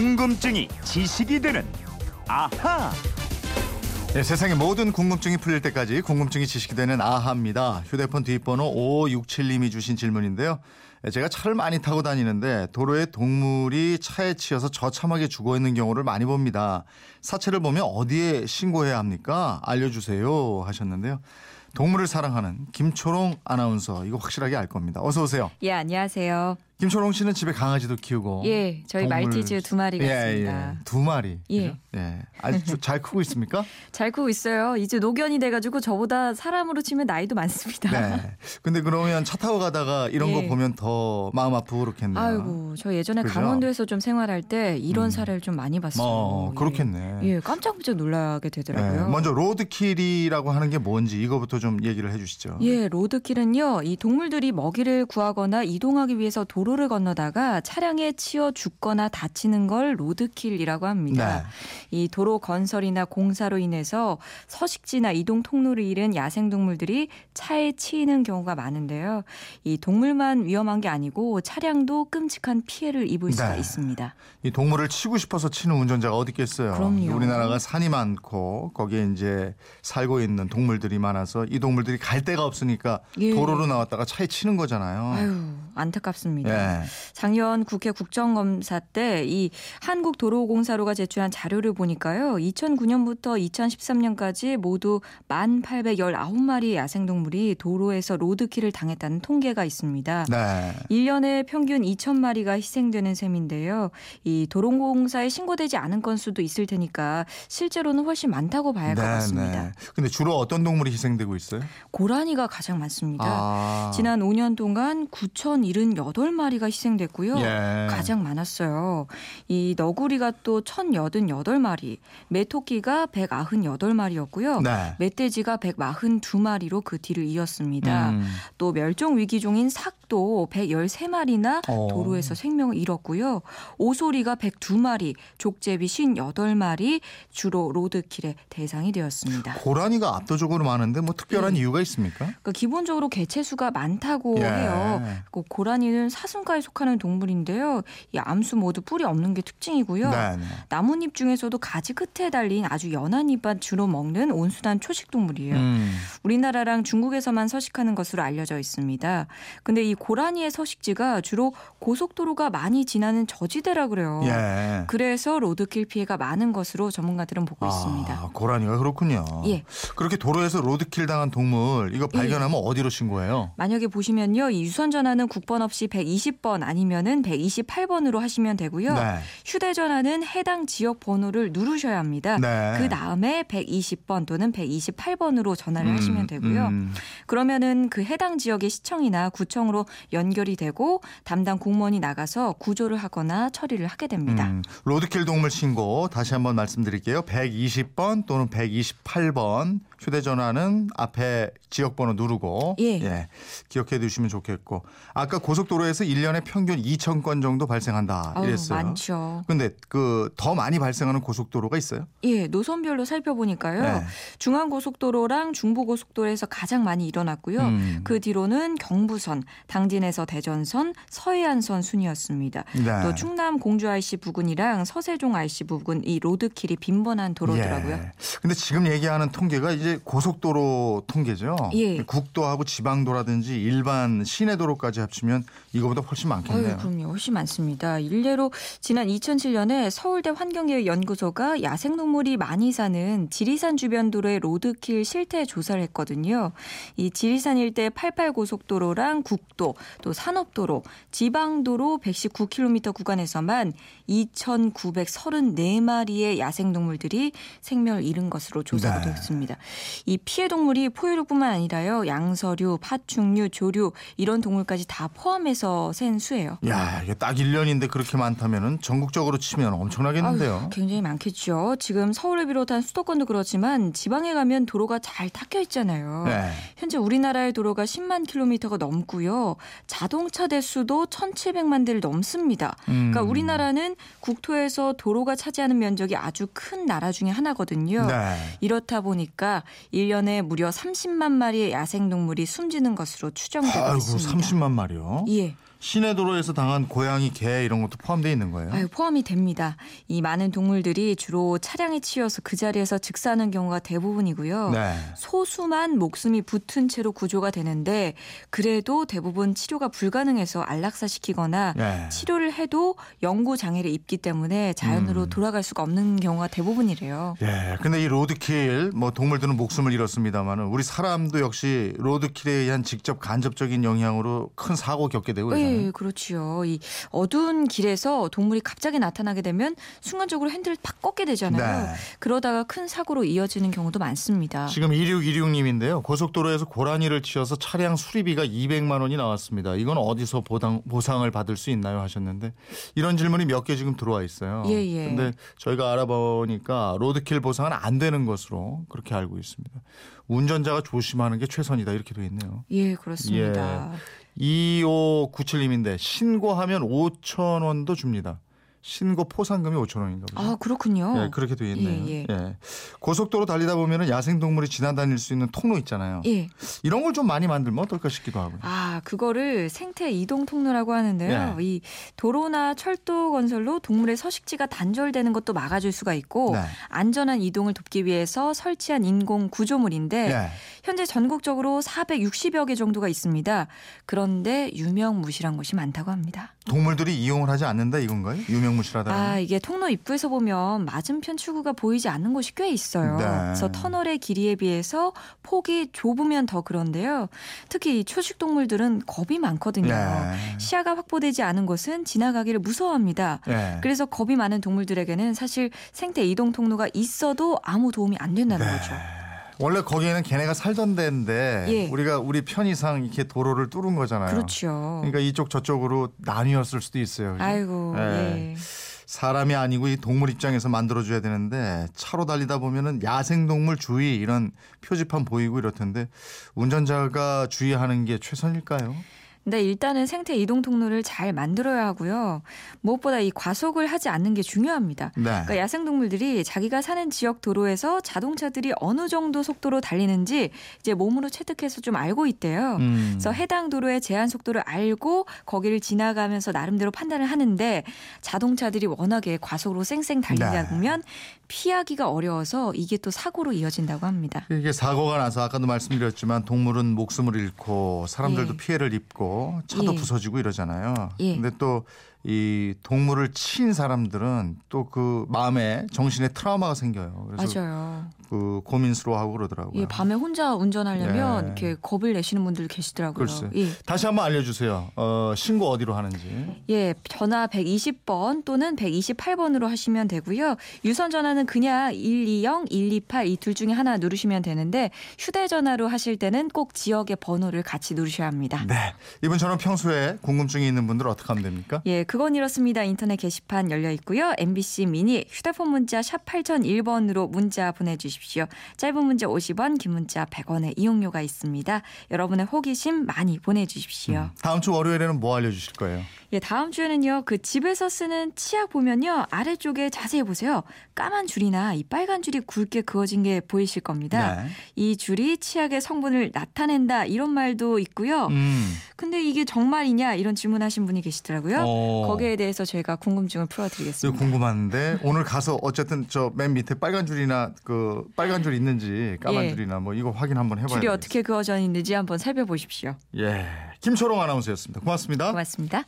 궁금증이 지식이 되는 아하. 네, 세상의 모든 궁금증이 풀릴 때까지 궁금증이 지식이 되는 아하입니다. 휴대폰 뒷번호 5567님이 주신 질문인데요. 네, 제가 차를 많이 타고 다니는데 도로에 동물이 차에 치여서 저참하게 죽어 있는 경우를 많이 봅니다. 사체를 보면 어디에 신고해야 합니까? 알려주세요 하셨는데요. 동물을 사랑하는 김초롱 아나운서 이거 확실하게 알 겁니다. 어서 오세요. 예, 안녕하세요. 김초롱 씨는 집에 강아지도 키우고 예, 저희 동물- 말티즈 두 마리가 예, 있습니다. 예. 두 마리. 예. 그죠? 예. 아주 잘 크고 있습니까? 잘 크고 있어요. 이제 노견이 돼가지고 저보다 사람으로 치면 나이도 많습니다. 네. 근데 그러면 차 타고 가다가 이런 거 예. 보면 더 마음 아프고 그렇겠네요. 아이고, 저 예전에 그죠? 강원도에서 좀 생활할 때 이런 음. 사례를 좀 많이 봤어요. 어, 예. 그렇겠네. 예, 깜짝깜짝 놀라게 되더라고요. 네. 먼저 로드킬이라고 하는 게 뭔지 이거부터 좀 얘기를 해주시죠. 예, 로드킬은요, 이 동물들이 먹이를 구하거나 이동하기 위해서 도로 를 건너다가 차량에 치여 죽거나 다치는 걸 로드킬이라고 합니다. 네. 이 도로 건설이나 공사로 인해서 서식지나 이동 통로를 잃은 야생동물들이 차에 치이는 경우가 많은데요. 이 동물만 위험한 게 아니고 차량도 끔찍한 피해를 입을 수가 네. 있습니다. 이 동물을 치고 싶어서 치는 운전자가 어디 있겠어요. 그럼요. 우리나라가 산이 많고 거기에 이제 살고 있는 동물들이 많아서 이 동물들이 갈 데가 없으니까 예. 도로로 나왔다가 차에 치는 거잖아요. 아유, 안타깝습니다. 예. 작년 국회 국정검사 때 이 한국도로공사로가 제출한 자료를 보니까요. 2009년부터 2013년까지 모두 1,819마리의 야생동물이 도로에서 로드킬을 당했다는 통계가 있습니다. 네. 1년에 평균 2,000마리가 희생되는 셈인데요. 이 도로공사에 신고되지 않은 건수도 있을 테니까 실제로는 훨씬 많다고 봐야 할 것 같습니다. 네. 근데 주로 어떤 동물이 희생되고 있어요? 고라니가 가장 많습니다. 아. 지난 5년 동안 9,078마리 가 희생됐고요. 예. 가장 많았어요. 이 너구리가 또 1,088마리, 메토끼가 198마리였고요. 네. 멧돼지가 142마리로 그 뒤를 이었습니다. 음. 또 멸종 위기종인 삭도 113마리나 어. 도로에서 생명을 잃었고요. 오소리가 102마리, 족제비 58마리 주로 로드킬의 대상이 되었습니다. 고라니가 압도적으로 많은데 뭐 특별한 예. 이유가 있습니까? 그러니까 기본적으로 개체수가 많다고 예. 해요. 그 고라니는 사슴과에 속하는 동물인데요. 이 암수 모두 뿔이 없는 게 특징이고요. 네, 네. 나뭇잎 중에서도 가지 끝에 달린 아주 연한 잎만 주로 먹는 온순한 초식 동물이에요. 음. 우리나라랑 중국에서만 서식하는 것으로 알려져 있습니다. 근데 이 고라니의 서식지가 주로 고속도로가 많이 지나는 저지대라 그래요. 예. 그래서 로드킬 피해가 많은 것으로 전문가들은 보고 있습니다. 아, 고라니가 그렇군요. 예. 그렇게 도로에서 로드킬 당한 동물 이거 발견하면 어디로 신고해요? 만약에 보시면요. 이 유선 전화는 국번 없이 120번 아니면은 128번으로 하시면 되고요. 네. 휴대전화는 해당 지역 번호를 누르셔야 합니다. 네. 그 다음에 120번 또는 128번으로 전화를 하시면 되고요. 음. 그러면은 그 해당 지역의 시청이나 구청으로 연결이 되고 담당 공무원이 나가서 구조를 하거나 처리를 하게 됩니다. 음, 로드킬 동물 신고 다시 한번 말씀드릴게요. 120번 또는 128번 휴대전화는 앞에 지역번호 누르고 예. 기억해 두시면 좋겠고 아까 고속도로에서 1년에 평균 2천 건 정도 발생한다 아우, 이랬어요. 많죠. 근데 그 더 많이 발생하는 고속도로가 있어요? 예, 노선별로 살펴보니까요. 네. 중앙고속도로랑 중부고속도로에서 가장 많이 일어났고요. 음. 그 뒤로는 경부선, 당진에서 대전선, 서해안선 순이었습니다. 네. 또 충남 공주 IC 부근이랑 서세종 IC 부근이 로드킬이 빈번한 도로더라고요. 예. 근데 지금 얘기하는 통계가 이제 고속도로 통계죠. 예. 국도하고 지방도라든지 일반 시내 도로까지 합치면 이거보다 훨씬 많겠네요. 아유, 그럼요. 훨씬 많습니다. 일례로 지난 2007년에 서울대 환경기후연구소가 야생동물이 많이 사는 지리산 주변 도로의 로드킬 실태 조사를 했거든요. 이 지리산 일대 88고속도로랑 국도, 또 산업도로, 지방도로 119km 구간에서만 2,934마리의 야생동물들이 생명을 잃은 것으로 조사가 네. 됐습니다. 이 피해 동물이 포유류뿐만 아니라요. 양서류, 파충류, 조류 이런 동물까지 다 포함 해서 센 수예요. 야, 이게 딱 1년인데 그렇게 많다면은 전국적으로 치면 엄청나겠는데요. 아유, 굉장히 많겠죠. 지금 서울을 비롯한 수도권도 그렇지만 지방에 가면 도로가 잘 닦여 있잖아요. 네. 현재 우리나라의 도로가 10만 킬로미터가 넘고요. 자동차 대수도 1,700만 대를 넘습니다. 음. 그러니까 우리나라는 국토에서 도로가 차지하는 면적이 아주 큰 나라 중에 하나거든요. 네. 이렇다 보니까 1년에 무려 30만 마리의 야생동물이 숨지는 것으로 추정되고 아이고, 있습니다. 30만 마리요. 예. 시내 도로에서 당한 고양이, 개 이런 것도 포함되어 있는 거예요. 아유, 포함이 됩니다. 이 많은 동물들이 주로 차량에 치여서 그 자리에서 즉사하는 경우가 대부분이고요. 네. 소수만 목숨이 붙은 채로 구조가 되는데 그래도 대부분 치료가 불가능해서 안락사시키거나 네. 치료를 해도 연구 장애를 입기 때문에 자연으로 음. 돌아갈 수가 없는 경우가 대부분이래요. 예, 근데 이 로드킬 뭐 동물들은 목숨을 잃었습니다만은 우리 사람도 역시 로드킬에 의한 직접 간접적인 영향으로 큰 사고 겪게 되고 있잖아요. 예, 그렇지요. 이 어두운 길에서 동물이 갑자기 나타나게 되면 순간적으로 핸들을 팍 꺾게 되잖아요. 네. 그러다가 큰 사고로 이어지는 경우도 많습니다. 지금 2616님인데요. 고속도로에서 고라니를 치어서 차량 수리비가 200만 원이 나왔습니다. 이건 어디서 보상, 보상을 받을 수 있나요? 하셨는데 이런 질문이 몇 개 지금 들어와 있어요. 예, 예. 근데 저희가 알아보니까 로드킬 보상은 안 되는 것으로 그렇게 알고 있습니다. 운전자가 조심하는 게 최선이다 이렇게 돼 있네요. 예, 그렇습니다. 2597님인데 신고하면 5천 원도 줍니다. 신고 포상금이 5천 원인가 보죠. 아, 그렇군요. 예, 그렇게 돼 있네요. 예, 예. 고속도로 달리다 보면은 야생 동물이 지나다닐 수 있는 통로 있잖아요. 예. 이런 걸 좀 많이 만들면 어떨까 싶기도 하고요. 아, 그거를 생태 이동 통로라고 하는데요. 네. 이 도로나 철도 건설로 동물의 서식지가 단절되는 것도 막아줄 수가 있고 네. 안전한 이동을 돕기 위해서 설치한 인공 구조물인데 예. 현재 전국적으로 460여 개 정도가 있습니다. 그런데 유명무실한 곳이 많다고 합니다. 동물들이 이용을 하지 않는다 이건가요? 유명무실하다는. 아, 이게 통로 입구에서 보면 맞은편 출구가 보이지 않는 곳이 꽤 있어요. 네. 그래서 터널의 길이에 비해서 폭이 좁으면 더 그런데요. 특히 이 초식 동물들은 겁이 많거든요. 예. 시야가 확보되지 않은 곳은 지나가기를 무서워합니다. 예. 그래서 겁이 많은 동물들에게는 사실 생태 이동 통로가 있어도 아무 도움이 안 된다는 네. 거죠. 원래 거기에는 걔네가 살던 데인데 예. 우리가 우리 편의상 이렇게 도로를 뚫은 거잖아요. 그렇죠. 그러니까 이쪽 저쪽으로 나뉘었을 수도 있어요. 그죠? 아이고, 예. 예. 사람이 아니고 이 동물 입장에서 만들어줘야 되는데 차로 달리다 보면은 야생동물 주의 이런 표지판 보이고 이렇던데 운전자가 주의하는 게 최선일까요? 근데 일단은 생태 이동 통로를 잘 만들어야 하고요. 무엇보다 이 과속을 하지 않는 게 중요합니다. 네. 그러니까 야생 동물들이 자기가 사는 지역 도로에서 자동차들이 어느 정도 속도로 달리는지 이제 몸으로 체득해서 좀 알고 있대요. 음. 그래서 해당 도로의 제한 속도를 알고 거기를 지나가면서 나름대로 판단을 하는데 자동차들이 워낙에 과속으로 쌩쌩 달리다 네. 보면 피하기가 어려워서 이게 또 사고로 이어진다고 합니다. 이게 사고가 나서 아까도 말씀드렸지만 동물은 목숨을 잃고 사람들도 예. 피해를 입고 차도 예. 부서지고 이러잖아요. 예. 근데 또 이 동물을 친 사람들은 또 그 마음에 정신에 트라우마가 생겨요. 그래서 맞아요. 그 고민스러워하고 그러더라고요. 예, 밤에 혼자 운전하려면 예. 이렇게 겁을 내시는 분들 계시더라고요. 글쎄. 예. 다시 한번 알려주세요. 어, 신고 어디로 하는지. 예, 전화 120번 또는 128번으로 하시면 되고요. 유선 전화는 그냥 120, 128 이 둘 중에 하나 누르시면 되는데 휴대전화로 하실 때는 꼭 지역의 번호를 같이 누르셔야 합니다. 네. 이분처럼 평소에 궁금증이 있는 분들 어떻게 하면 됩니까? 예, 그건 이렇습니다. 인터넷 게시판 열려 있고요. MBC 미니 휴대폰 문자 샵 8001번으로 문자 보내주십시오. 짧은 문자 50원, 긴 문자 100원의 이용료가 있습니다. 여러분의 호기심 많이 보내주십시오. 다음 주 월요일에는 뭐 알려주실 거예요? 예, 다음 주에는요, 그 집에서 쓰는 치약 보면요, 아래쪽에 자세히 보세요. 까만 줄이나 이 빨간 줄이 굵게 그어진 게 보이실 겁니다. 네. 이 줄이 치약의 성분을 나타낸다, 이런 말도 있고요. 음. 근데 이게 정말이냐, 이런 질문하신 분이 계시더라고요. 어. 거기에 대해서 저희가 궁금증을 풀어드리겠습니다. 궁금한데 오늘 가서 어쨌든 저 맨 밑에 빨간 줄이나 그 빨간 줄 있는지 까만 예. 줄이나 뭐 이거 확인 한번 해봐야 줄이 되겠어요. 어떻게 그어져 있는지 한번 살펴보십시오. 예. 김초롱 아나운서였습니다. 고맙습니다. 고맙습니다.